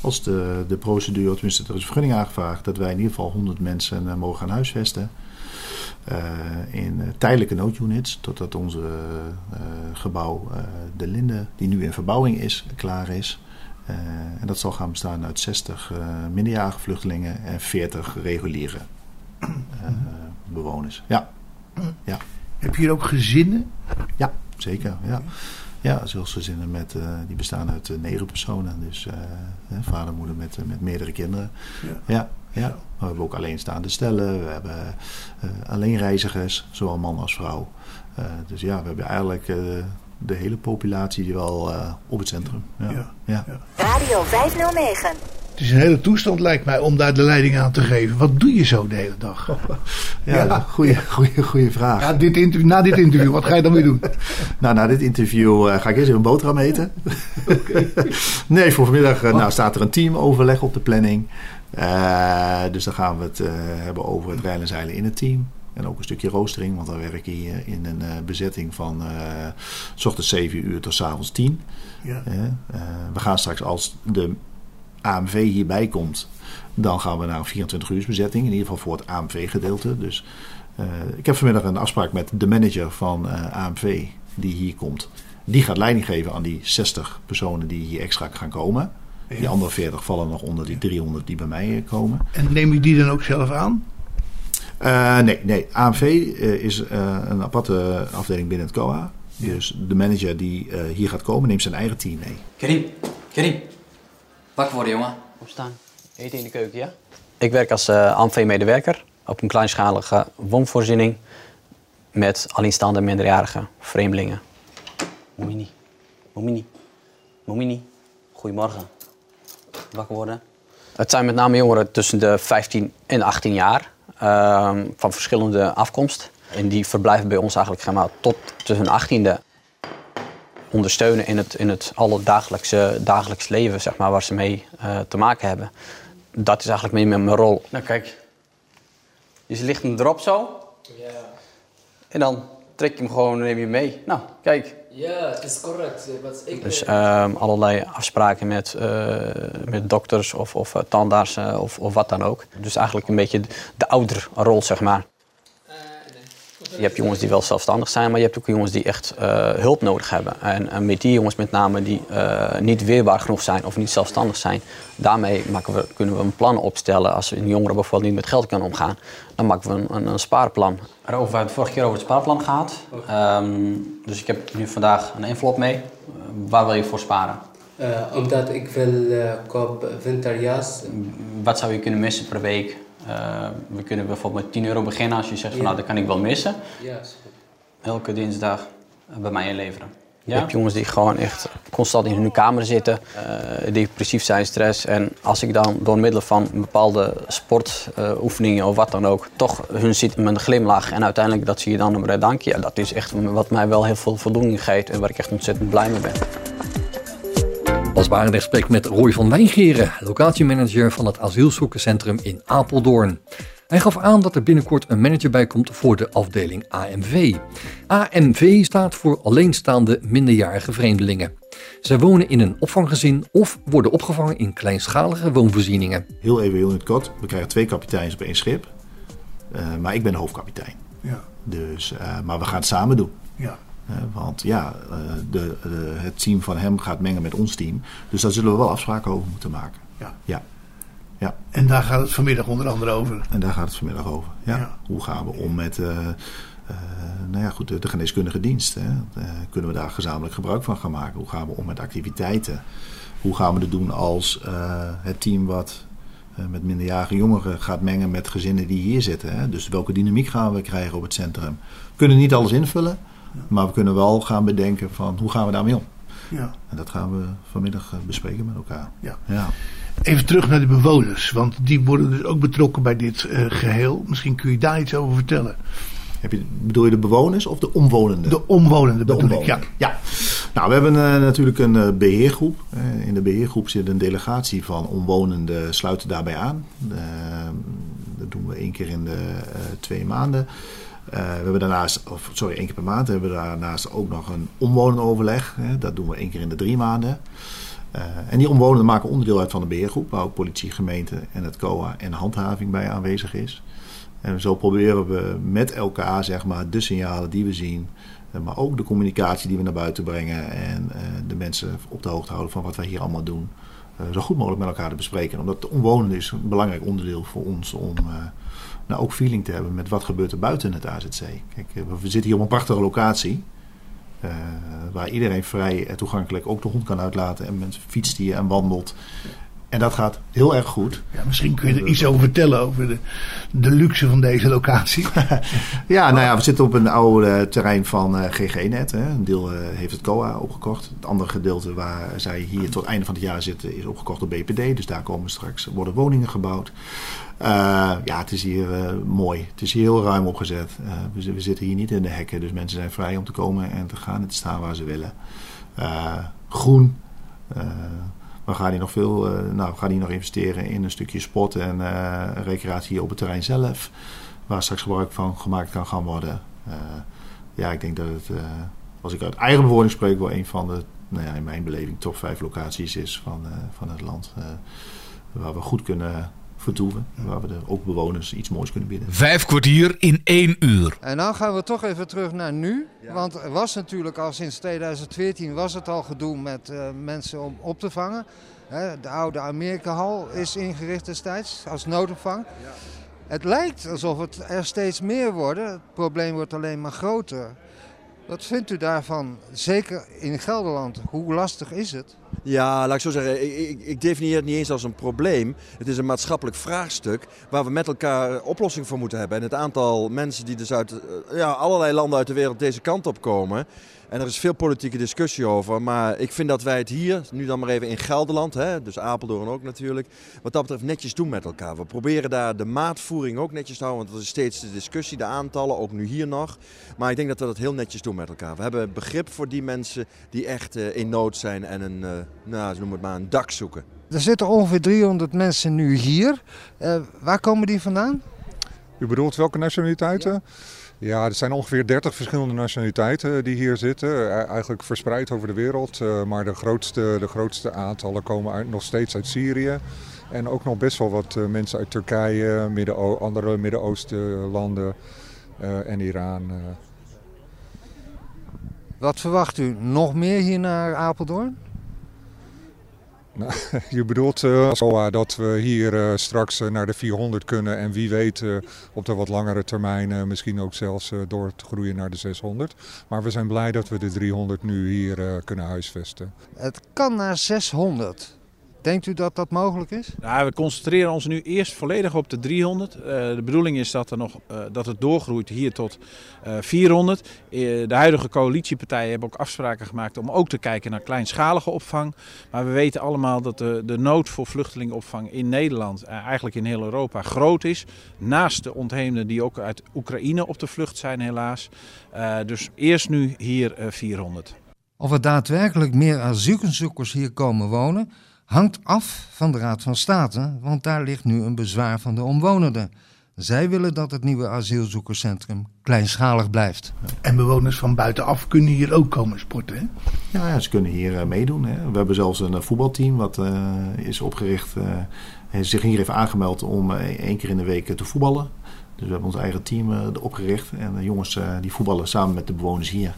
als de, de procedure, tenminste er is een vergunning aangevraagd, dat wij in ieder geval 100 mensen eh, mogen gaan huisvesten. eh, in eh, tijdelijke noodunits, totdat onze eh, gebouw, eh, de Linde, die nu in verbouwing is, klaar is. Eh, en dat zal gaan bestaan uit 60 eh minderjarige vluchtelingen en 40 reguliere eh, bewoners. Ja. ja. Heb je hier ook gezinnen? Ja, zeker. Ja, ja zelfs gezinnen met, eh, die bestaan uit eh, negen personen. Dus eh, hè, vader en moeder met, eh, met meerdere kinderen. Ja. Ja, ja. Maar we hebben ook alleenstaande stellen. We hebben eh alleenreizigers, zowel man als vrouw. Eh, dus ja, we hebben eigenlijk eh, de hele populatie wel eh, op het centrum. Ja. Ja. Ja. Radio 509. Het is een hele toestand, lijkt mij, om daar de leiding aan te geven. Wat doe je zo de hele dag? *laughs* Ja, goede, goede, goede vraag. Ja, dit interview, na dit interview, wat ga je dan weer doen? *laughs* Nou, na dit interview eh, ga ik eerst even een boterham eten. *laughs* nee, voor vanmiddag eh, nou, staat er een teamoverleg op de planning. Eh, dus dan gaan we het hebben over het rijden en zeilen in het team. En ook een stukje roostering, want dan werk je hier in een bezetting van eh, s ochtends 7 uur tot s avonds 10. Ja. We gaan straks, als de AMV hierbij komt, dan gaan we naar een 24 uur bezetting. In ieder geval voor het AMV-gedeelte. Dus eh, ik heb vanmiddag een afspraak met de manager van eh, AMV die hier komt. Die gaat leiding geven aan die 60 personen die hier extra gaan komen. Die Ja. andere 40 vallen nog onder die 300 die bij mij eh, komen. En neem je die dan ook zelf aan? Eh, nee, nee, AMV eh, is eh, een aparte afdeling binnen het COA. Dus de manager die eh, hier gaat komen neemt zijn eigen team mee. Karim, Karim. Wakker worden, jongen. Opstaan. Eten in de keuken, ja? Ik werk als uh, AMV-medewerker op een kleinschalige woonvoorziening met alleenstaande minderjarige vreemdelingen. Momini, Momini, Momini. Goedemorgen. Wakker worden. Het zijn met name jongeren tussen de 15 en 18 jaar ehm, van verschillende afkomst. En die verblijven bij ons eigenlijk zeg maar, tot hun 18e ondersteunen in het, in het alledagelijkse dagelijks leven zeg maar, waar ze mee eh, te maken hebben. Dat is eigenlijk meer mijn rol. Nou kijk, je ligt hem erop zo. Ja. En dan trek je hem gewoon neem je mee. Nou, kijk. Ja, het is correct. Wat ik Dus ehm, allerlei afspraken met, eh, met dokters of, of eh, tandartsen of, of wat dan ook. Dus eigenlijk een beetje de, de ouderrol, zeg maar. Je hebt jongens die wel zelfstandig zijn, maar je hebt ook jongens die echt eh, hulp nodig hebben. En, en met die jongens met name die eh, niet weerbaar genoeg zijn of niet zelfstandig zijn, daarmee maken we, kunnen we een plan opstellen. Als een jongere bijvoorbeeld niet met geld kan omgaan, dan maken we een, een, een spaarplan. Erover, we hebben het vorige keer over het spaarplan gehad. Ehm, dus ik heb nu vandaag een envelop mee. Eh, waar wil je voor sparen? Eh, omdat ik wil uh, koop winterjas. Wat zou je kunnen missen per week? Uh, we kunnen bijvoorbeeld met 10 euro beginnen als je zegt van Ja. nou dat kan ik wel missen. Ja, is goed. Elke dinsdag bij mij inleveren. Je hebt jongens die gewoon echt constant in hun kamer zitten, uh, depressief zijn, stress. En als ik dan door middel van bepaalde sportoefeningen of wat dan ook, toch hun ziet met een glimlach en uiteindelijk dat zie je dan een dankje. Ja, dat is echt wat mij wel heel veel voldoening geeft en waar ik echt ontzettend blij mee ben. Als waren in gesprek met Roy van Wijngeren, locatiemanager van het asielzoekerscentrum in Apeldoorn. Hij gaf aan dat er binnenkort een manager bij komt voor de afdeling AMV. AMV staat voor alleenstaande minderjarige vreemdelingen. Zij wonen in een opvanggezin of worden opgevangen in kleinschalige woonvoorzieningen. Heel even heel in het kort. We krijgen twee kapiteins op één schip. Uh, maar ik ben de hoofdkapitein. Ja. Dus, uh, maar we gaan het samen doen. Ja. Uh, want ja, de, de, het team van hem gaat mengen met ons team. Dus daar zullen we wel afspraken over moeten maken. Ja. ja. ja. En daar gaat het vanmiddag onder andere over. En daar gaat het vanmiddag over. Ja. Ja. Hoe gaan we om met uh, uh, nou ja, goed, de, de geneeskundige dienst? Hè? Uh, kunnen we daar gezamenlijk gebruik van gaan maken? Hoe gaan we om met activiteiten? Hoe gaan we het doen als het team wat met minderjarige jongeren gaat mengen met gezinnen die hier zitten? Hè? Dus welke dynamiek gaan we krijgen op het centrum? We kunnen niet alles invullen, maar we kunnen wel gaan bedenken van hoe gaan we daarmee om? Ja. En dat gaan we vanmiddag bespreken met elkaar. Ja. ja. Even terug naar de bewoners, want die worden dus ook betrokken bij dit uh, geheel. Misschien kun je daar iets over vertellen. Heb je, bedoel je de bewoners of de omwonenden? De omwonenden, de omwonenden. ja. ja. Nou, we hebben uh, natuurlijk een uh, beheergroep. In de beheergroep zit een delegatie van omwonenden, sluiten daarbij aan. dat doen we één keer in de twee maanden. We hebben daarnaast, of sorry, één keer per maand hebben we daarnaast ook nog een omwonenoverleg. Hè. Dat doen we één keer in de drie maanden. Uh, en die omwonenden maken onderdeel uit van de beheergroep, waar ook politie, gemeente en het COA en handhaving bij aanwezig is. En zo proberen we met elkaar zeg maar, de signalen die we zien, uh, maar ook de communicatie die we naar buiten brengen en de mensen op de hoogte houden van wat wij hier allemaal doen, zo goed mogelijk met elkaar te bespreken. Omdat de omwonenden is een belangrijk onderdeel voor ons om nou, ook feeling te hebben met wat gebeurt er buiten het AZC. Kijk, we zitten hier op een prachtige locatie. Uh, waar iedereen vrij toegankelijk ook de hond kan uitlaten en mensen fietst hier en wandelt. En dat gaat heel erg goed. Ja, misschien kun je er iets over vertellen, over de, de luxe van deze locatie. *laughs* ja, nou ja, we zitten op een oude terrein van uh, GG-net. Een deel uh, heeft het COA opgekocht. Het andere gedeelte waar zij hier tot het einde van het jaar zitten is opgekocht door BPD. Dus daar komen straks worden woningen gebouwd. Uh, ja, het is hier mooi. Het is hier heel ruim opgezet. We, we, zitten hier niet in de hekken, dus mensen zijn vrij om te komen en te gaan en te staan waar ze willen. groen. We gaan hier nog veel, nou, we gaan hier nog investeren in een stukje sport en recreatie hier op het terrein zelf, waar straks gebruik van gemaakt kan gaan worden. ja, ik denk dat het, als ik uit eigen bewoning spreek, wel een van de, nou ja, in mijn beleving, top 5 locaties is van, van het land. waar we goed kunnen vertoeven. Waar we de, ook bewoners iets moois kunnen bieden. Vijf kwartier in één uur. En dan gaan we toch even terug naar nu. Ja. Want er was natuurlijk al sinds 2014 was het al gedoe met uh, mensen om op te vangen. Hè, de oude Amerika-hal is ingericht destijds als noodopvang. Ja. Het lijkt alsof het er steeds meer worden. Het probleem wordt alleen maar groter. Wat vindt u daarvan? Zeker in Gelderland. Hoe lastig is het? Ja, laat ik zo zeggen, ik, ik, definieer het niet eens als een probleem. Het is een maatschappelijk vraagstuk waar we met elkaar oplossing voor moeten hebben. En het aantal mensen die dus uit ja, allerlei landen uit de wereld deze kant op komen, en er is veel politieke discussie over. Maar ik vind dat wij het hier, nu dan maar even in Gelderland, hè, dus Apeldoorn ook natuurlijk, wat dat betreft netjes doen met elkaar. We proberen daar de maatvoering ook netjes te houden, want er is steeds de discussie, de aantallen, ook nu hier nog. Maar ik denk dat we dat heel netjes doen met elkaar. We hebben begrip voor die mensen die echt uh, in nood zijn en een, uh, nou, ze noemen het maar een dak zoeken. Er zitten ongeveer 300 mensen nu hier. Uh, waar komen die vandaan? U bedoelt welke nationaliteiten? Ja. Ja, er zijn ongeveer 30 verschillende nationaliteiten die hier zitten. Eigenlijk verspreid over de wereld. Maar de grootste, de grootste aantallen komen uit, nog steeds uit Syrië. En ook nog best wel wat mensen uit Turkije, midden andere Midden-Oosten landen en Iran. Wat verwacht u? Nog meer hier naar Apeldoorn? Nou, *laughs* je bedoelt uh, dat we hier uh, straks naar de 400 kunnen en wie weet op de wat langere termijn misschien ook zelfs door te groeien naar de 600. Maar we zijn blij dat we de 300 nu hier kunnen huisvesten. Het kan naar 600. Denkt u dat dat mogelijk is? Ja, we concentreren ons nu eerst volledig op de 300. Uh, de bedoeling is dat, er nog, uh, dat het doorgroeit hier tot uh, 400. de huidige coalitiepartijen hebben ook afspraken gemaakt om ook te kijken naar kleinschalige opvang. Maar we weten allemaal dat de, de nood voor vluchtelingenopvang in Nederland, eh, eigenlijk in heel Europa, groot is. Naast de ontheemden die ook uit Oekraïne op de vlucht zijn helaas. Eh, dus eerst nu hier 400. Of er daadwerkelijk meer asielzoekers hier komen wonen hangt af van de Raad van State, want daar ligt nu een bezwaar van de omwonenden. Zij willen dat het nieuwe asielzoekerscentrum kleinschalig blijft. En bewoners van buitenaf kunnen hier ook komen sporten, hè? Ja, ja ze kunnen hier uh, meedoen. Hè. We hebben zelfs een uh, voetbalteam wat uh, is opgericht. en zich hier heeft aangemeld om één keer in de week te voetballen. Dus we hebben ons eigen team opgericht. En de jongens die voetballen samen met de bewoners hier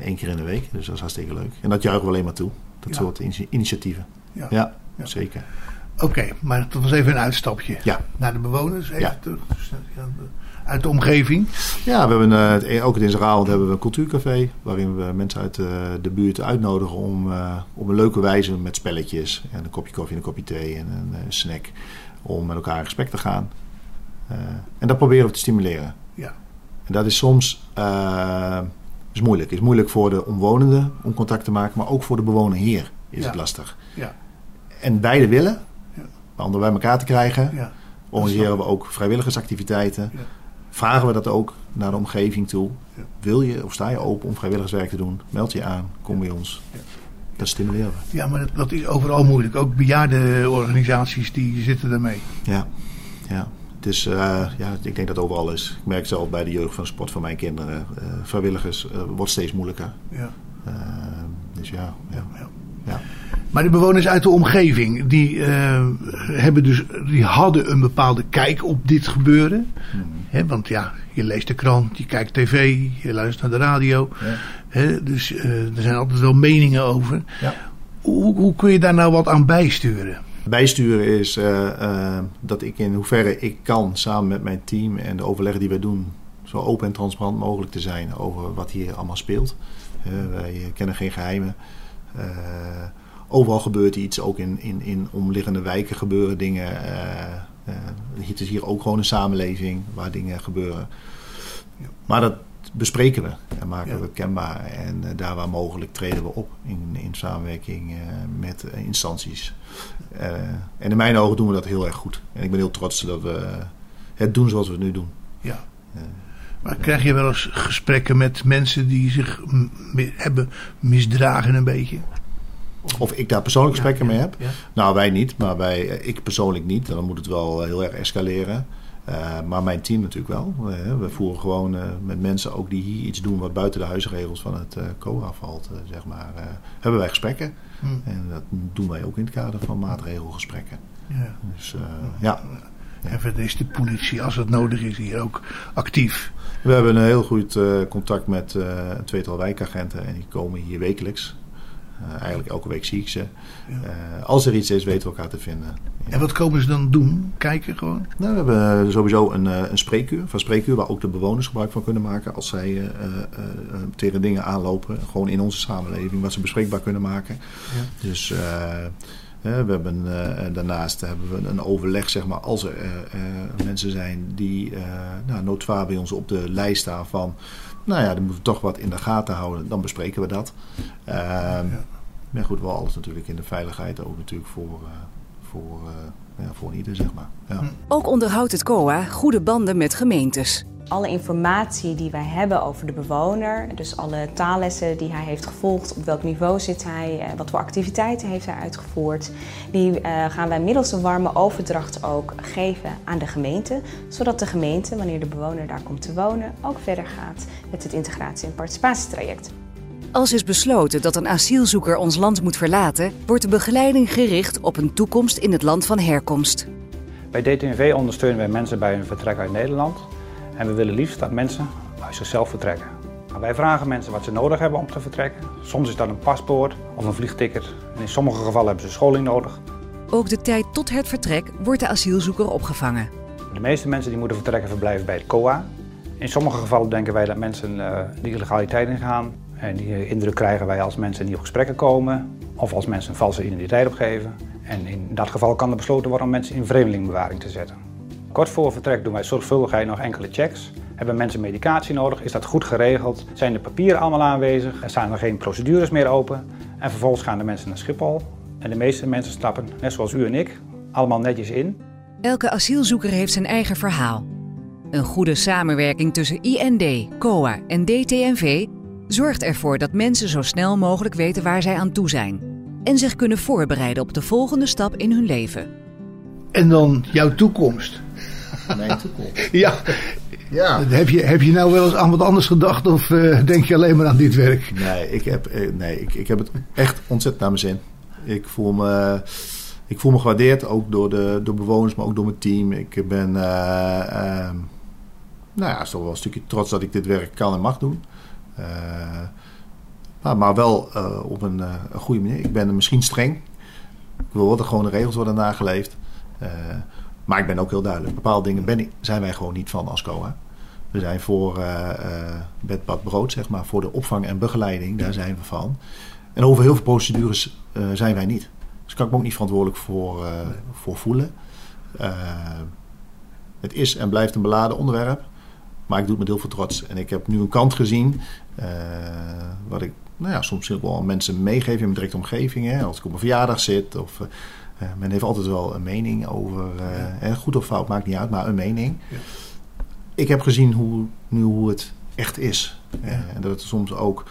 één keer in de week. Dus dat is hartstikke leuk. En dat juichen we alleen maar toe. Dat soort initiatieven. Ja, zeker. Oké, okay, maar dat was even een uitstapje ja. naar de bewoners. Even ja. Te, uit de omgeving. Ja, we hebben uh, ook in Dinsdagavond hebben we een cultuurcafé. Waarin we mensen uit uh, de buurt uitnodigen om uh, op een leuke wijze met spelletjes. En een kopje koffie en een kopje thee en een snack. Om met elkaar in gesprek te gaan. en dat proberen we te stimuleren. Ja. En dat is soms is moeilijk. Het is moeilijk voor de omwonenden om contact te maken. Maar ook voor de bewoner hier is ja. het lastig. Ja. En beide willen, ja. om bij elkaar te krijgen, ja. organiseren we ook vrijwilligersactiviteiten. Ja. Vragen we dat ook naar de omgeving toe. Wil je of sta je open om vrijwilligerswerk te doen? Meld je aan, kom bij ons. Dat stimuleren we. Ja, maar dat, dat is overal moeilijk. Ook bejaarde organisaties die zitten daarmee. Ja, ja. Dus eh, ja, ik denk dat het overal is. Ik merk zelf bij de jeugd van sport van mijn kinderen. eh, vrijwilligers eh, wordt steeds moeilijker. Ja. Dus ja, ja, ja. Maar de bewoners uit de omgeving, die, hebben dus, die hadden een bepaalde kijk op dit gebeuren. Hè, want ja, je leest de krant, je kijkt tv, je luistert naar de radio. Dus er zijn altijd wel meningen over. Hoe, hoe kun je daar nou wat aan bijsturen? Bijsturen is eh, eh, dat ik in hoeverre ik kan samen met mijn team en de overleggen die wij doen, zo open en transparant mogelijk te zijn over wat hier allemaal speelt. Eh, wij kennen geen geheimen. Eh, overal gebeurt iets, ook in, in, in omliggende wijken gebeuren dingen. Het is hier ook gewoon een samenleving waar dingen gebeuren. Maar dat bespreken we en maken we kenbaar. En eh, daar waar mogelijk treden we op in, in samenwerking eh, met eh, instanties. En in mijn ogen doen we dat heel erg goed. En ik ben heel trots dat we het doen zoals we het nu doen. Ja. Maar krijg je wel eens gesprekken met mensen die zich hebben misdragen een beetje? Of ik daar persoonlijk gesprekken Ja, mee heb? Nou, wij niet, maar wij, ik persoonlijk niet. Dan moet het wel heel erg escaleren. Eh, maar mijn team natuurlijk wel. Eh, we voeren gewoon eh, met mensen ook die hier iets doen wat buiten de huisregels van het COA valt, zeg maar. hebben wij gesprekken. Hmm. En dat doen wij ook in het kader van maatregelgesprekken. Ja. Dus ja. En verder is de politie, als het nodig is, hier ook actief. We hebben een heel goed contact met een tweetal wijkagenten en die komen hier wekelijks. Eh, eigenlijk elke week zie ik ze. Eh, als er iets is, weten we elkaar te vinden. En wat komen ze dan doen? Kijken gewoon? Nou, we hebben sowieso een, eh, een spreekuur, van spreekuur waar ook de bewoners gebruik van kunnen maken als zij eh, eh, eh, tegen dingen aanlopen, gewoon in onze samenleving, wat ze bespreekbaar kunnen maken. Ja. Dus eh, eh, we hebben eh, daarnaast hebben we een overleg, zeg maar, als er eh, eh, mensen zijn die eh nou, noodvaar bij ons op de lijst staan van, nou ja, dan moeten we toch wat in de gaten houden, dan bespreken we dat. Ehm Maar goed, wel alles natuurlijk in de veiligheid ook natuurlijk voor, eh, voor, eh, ja, voor een ieder, zeg maar. Ja. Ook onderhoudt het COA goede banden met gemeentes. Alle informatie die wij hebben over de bewoner, dus alle taallessen die hij heeft gevolgd, op welk niveau zit hij, eh, wat voor activiteiten heeft hij uitgevoerd, die eh, gaan wij middels een warme overdracht ook geven aan de gemeente, zodat de gemeente, wanneer de bewoner daar komt te wonen, ook verder gaat met het integratie- en participatietraject. Als is besloten dat een asielzoeker ons land moet verlaten, wordt de begeleiding gericht op een toekomst in het land van herkomst. Bij DTNV ondersteunen wij mensen bij hun vertrek uit Nederland. En we willen liefst dat mensen uit zichzelf vertrekken. Maar wij vragen mensen wat ze nodig hebben om te vertrekken. Soms is dat een paspoort of een vliegticket. En in sommige gevallen hebben ze scholing nodig. Ook de tijd tot het vertrek wordt de asielzoeker opgevangen. De meeste mensen die moeten vertrekken verblijven bij het COA. In sommige gevallen denken wij dat mensen eh de illegaliteit ingaan. En die eh, indruk krijgen wij als mensen niet op gesprekken komen. Of als mensen een valse identiteit opgeven. En in dat geval kan er besloten worden om mensen in vreemdelingenbewaring te zetten. Kort voor vertrek doen wij zorgvuldigheid nog enkele checks. Hebben mensen medicatie nodig? Is dat goed geregeld? Zijn de papieren allemaal aanwezig? Er staan er geen procedures meer open? En vervolgens gaan de mensen naar Schiphol. En de meeste mensen stappen, net zoals u en ik, allemaal netjes in. Elke asielzoeker heeft zijn eigen verhaal. Een goede samenwerking tussen IND, COA en DTNV zorgt ervoor dat mensen zo snel mogelijk weten waar zij aan toe zijn en zich kunnen voorbereiden op de volgende stap in hun leven. En dan jouw toekomst. Mijn toekomst. *laughs* Ja. Ja. Heb, je, heb je nou wel eens aan wat anders gedacht of eh, denk je alleen maar aan dit werk? Nee, ik heb, eh, nee ik, ik heb het echt ontzettend naar mijn zin. Ik voel me, ik voel me gewaardeerd, ook door de door bewoners, maar ook door mijn team. Ik ben eh, ehm, nou ja, toch wel een stukje trots dat ik dit werk kan en mag doen. Eh, maar, maar wel eh, op een, eh, een goede manier. Ik ben misschien streng. Ik wil dat gewoon de regels worden nageleefd. Maar ik ben ook heel duidelijk. Bepaalde dingen ben ik, zijn wij gewoon niet van als COA. We zijn voor bed, bad, brood, zeg maar. Voor de opvang en begeleiding, daar zijn we van. En over heel veel procedures zijn wij niet. Dus kan ik me ook niet verantwoordelijk voor, voor voelen. Het is en blijft een beladen onderwerp. Maar ik doe het met heel veel trots. En ik heb nu een kant gezien. eh, wat ik nou ja, soms wel aan mensen meegeef in mijn directe omgeving. Hè, als ik op een verjaardag zit. Of, eh, eh, men heeft altijd wel een mening over. goed of fout maakt niet uit, maar een mening. Ik heb gezien hoe, nu hoe het echt is. En dat het soms ook.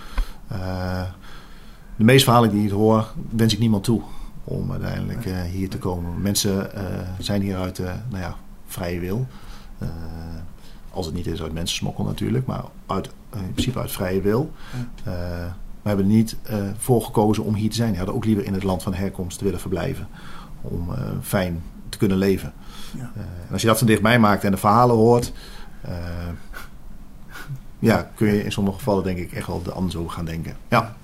de meeste verhalen die ik hoor, wens ik niemand toe om uiteindelijk hier te komen. Mensen zijn hier uit, nou ja, vrije wil. Als het niet is uit mensensmokkel natuurlijk, maar uit, in principe uit vrije wil. Uh, we hebben er niet uh, voor gekozen om hier te zijn. We hadden ook liever in het land van herkomst te willen verblijven. Om fijn te kunnen leven. Ja. en als je dat van dichtbij maakt en de verhalen hoort ja, kun je in sommige gevallen denk ik echt wel anders over gaan denken. Ja.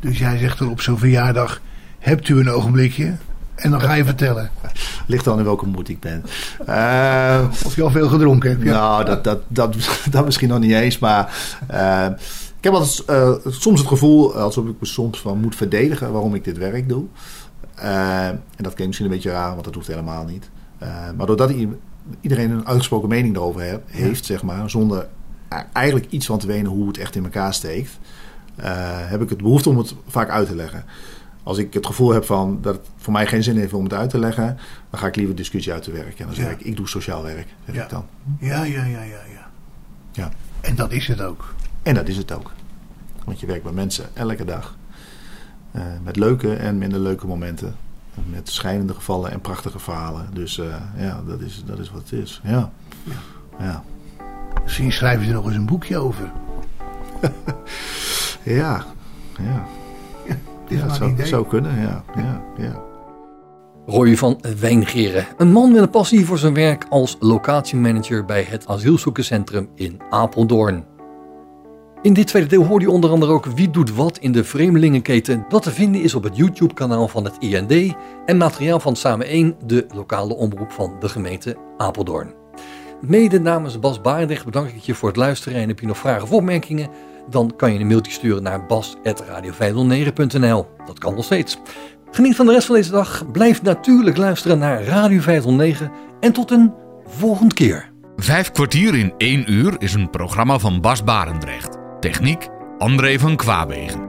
Dus jij zegt er op zo'n verjaardag, hebt u een ogenblikje? En dan ga je vertellen. Ligt dan in welke moed ik ben. Uh, of je al veel gedronken hebt. Ja. Nou, dat, dat, dat, *laughs* dat misschien nog niet eens. Maar uh, ik heb altijd, uh, soms het gevoel alsof ik me soms van moet verdedigen waarom ik dit werk doe. en dat klinkt misschien een beetje raar, want dat hoeft helemaal niet. maar doordat iedereen een uitgesproken mening erover heeft, zeg maar, zonder eigenlijk iets van te weten hoe het echt in elkaar steekt, heb ik het behoefte om het vaak uit te leggen. Als ik het gevoel heb van dat het voor mij geen zin heeft om het uit te leggen, dan ga ik liever discussie uit te werken. En dan zeg ik, ik doe sociaal werk, zeg ja. ik dan. Ja, ja, ja, ja, ja. Ja. En dat is het ook. En dat is het ook. Want je werkt met mensen elke dag. Uh, met leuke en minder leuke momenten. Met schijnende gevallen en prachtige verhalen. Dus uh, ja, dat is, dat is wat het is. Ja. ja. ja. Misschien schrijf je er nog eens een boekje over. *laughs* ja, ja. Ja, dat zou, zou, kunnen, ja. ja, ja. Roy van Wijngeren, een man met een passie voor zijn werk als locatiemanager bij het asielzoekerscentrum in Apeldoorn. In dit tweede deel hoorde je onder andere ook wie doet wat in de vreemdelingenketen dat te vinden is op het YouTube-kanaal van het IND en materiaal van Samen 1, de lokale omroep van de gemeente Apeldoorn. Mede namens Bas Barendrecht bedank ik je voor het luisteren. En heb je nog vragen of opmerkingen? Dan kan je een mailtje sturen naar bas.radio509.nl. Dat kan nog steeds. Geniet van de rest van deze dag. Blijf natuurlijk luisteren naar Radio 509. En tot een volgende keer. Vijf kwartier in één uur is een programma van Bas Barendrecht. Techniek André van Kwaabegen.